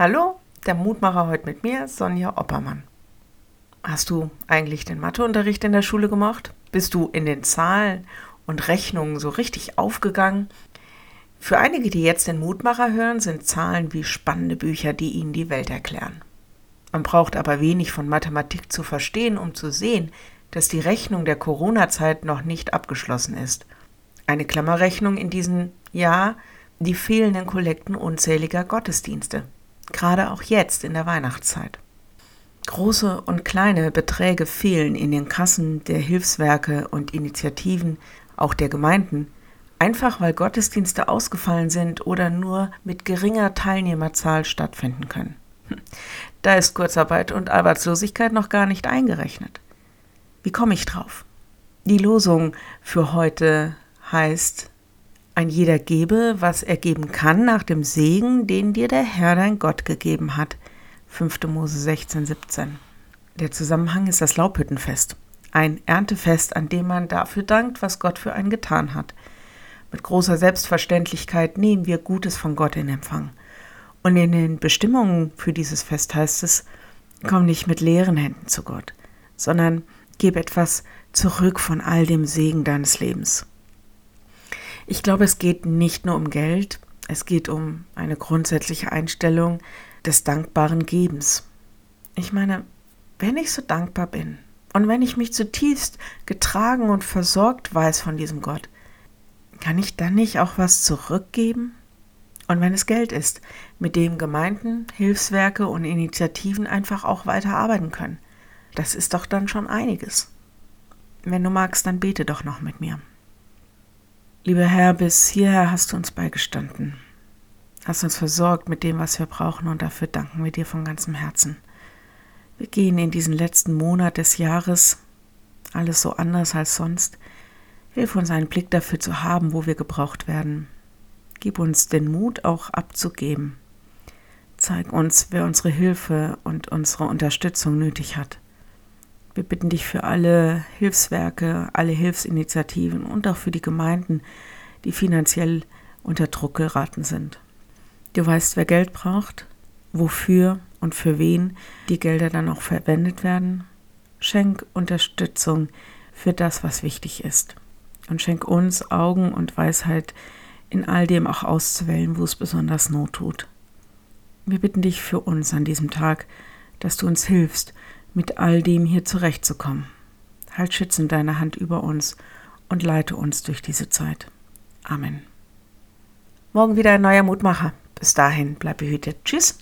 Hallo, der Mutmacher heute mit mir, Sonja Oppermann. Hast du eigentlich den Matheunterricht in der Schule gemacht? Bist du in den Zahlen und Rechnungen so richtig aufgegangen? Für einige, die jetzt den Mutmacher hören, sind Zahlen wie spannende Bücher, die ihnen die Welt erklären. Man braucht aber wenig von Mathematik zu verstehen, um zu sehen, dass die Rechnung der Corona-Zeit noch nicht abgeschlossen ist. Eine Klammerrechnung in diesem Jahr die fehlenden Kollekten unzähliger Gottesdienste gerade auch jetzt in der Weihnachtszeit. Große und kleine Beträge fehlen in den Kassen der Hilfswerke und Initiativen, auch der Gemeinden, einfach weil Gottesdienste ausgefallen sind oder nur mit geringer Teilnehmerzahl stattfinden können. Da ist Kurzarbeit und Arbeitslosigkeit noch gar nicht eingerechnet. Wie komme ich drauf? Die Losung für heute heißt ein jeder gebe, was er geben kann, nach dem Segen, den dir der Herr dein Gott gegeben hat. 5. Mose 16, 17. Der Zusammenhang ist das Laubhüttenfest. Ein Erntefest, an dem man dafür dankt, was Gott für einen getan hat. Mit großer Selbstverständlichkeit nehmen wir Gutes von Gott in Empfang. Und in den Bestimmungen für dieses Fest heißt es, komm nicht mit leeren Händen zu Gott, sondern gib etwas zurück von all dem Segen deines Lebens. Ich glaube, es geht nicht nur um Geld, es geht um eine grundsätzliche Einstellung des dankbaren Gebens. Ich meine, wenn ich so dankbar bin und wenn ich mich zutiefst getragen und versorgt weiß von diesem Gott, kann ich dann nicht auch was zurückgeben? Und wenn es Geld ist, mit dem Gemeinden, Hilfswerke und Initiativen einfach auch weiter arbeiten können, das ist doch dann schon einiges. Wenn du magst, dann bete doch noch mit mir. Lieber Herr, bis hierher hast du uns beigestanden. Hast uns versorgt mit dem, was wir brauchen und dafür danken wir dir von ganzem Herzen. Wir gehen in diesen letzten Monat des Jahres, alles so anders als sonst. Hilf uns einen Blick dafür zu haben, wo wir gebraucht werden. Gib uns den Mut auch abzugeben. Zeig uns, wer unsere Hilfe und unsere Unterstützung nötig hat. Wir bitten dich für alle Hilfswerke, alle Hilfsinitiativen und auch für die Gemeinden, die finanziell unter Druck geraten sind. Du weißt, wer Geld braucht, wofür und für wen die Gelder dann auch verwendet werden. Schenk Unterstützung für das, was wichtig ist. Und schenk uns Augen und Weisheit, in all dem auch auszuwählen, wo es besonders Not tut. Wir bitten dich für uns an diesem Tag, dass du uns hilfst, mit all dem hier zurechtzukommen. Halt schützend deine Hand über uns und leite uns durch diese Zeit. Amen. Morgen wieder ein neuer Mutmacher. Bis dahin, bleib behütet. Tschüss.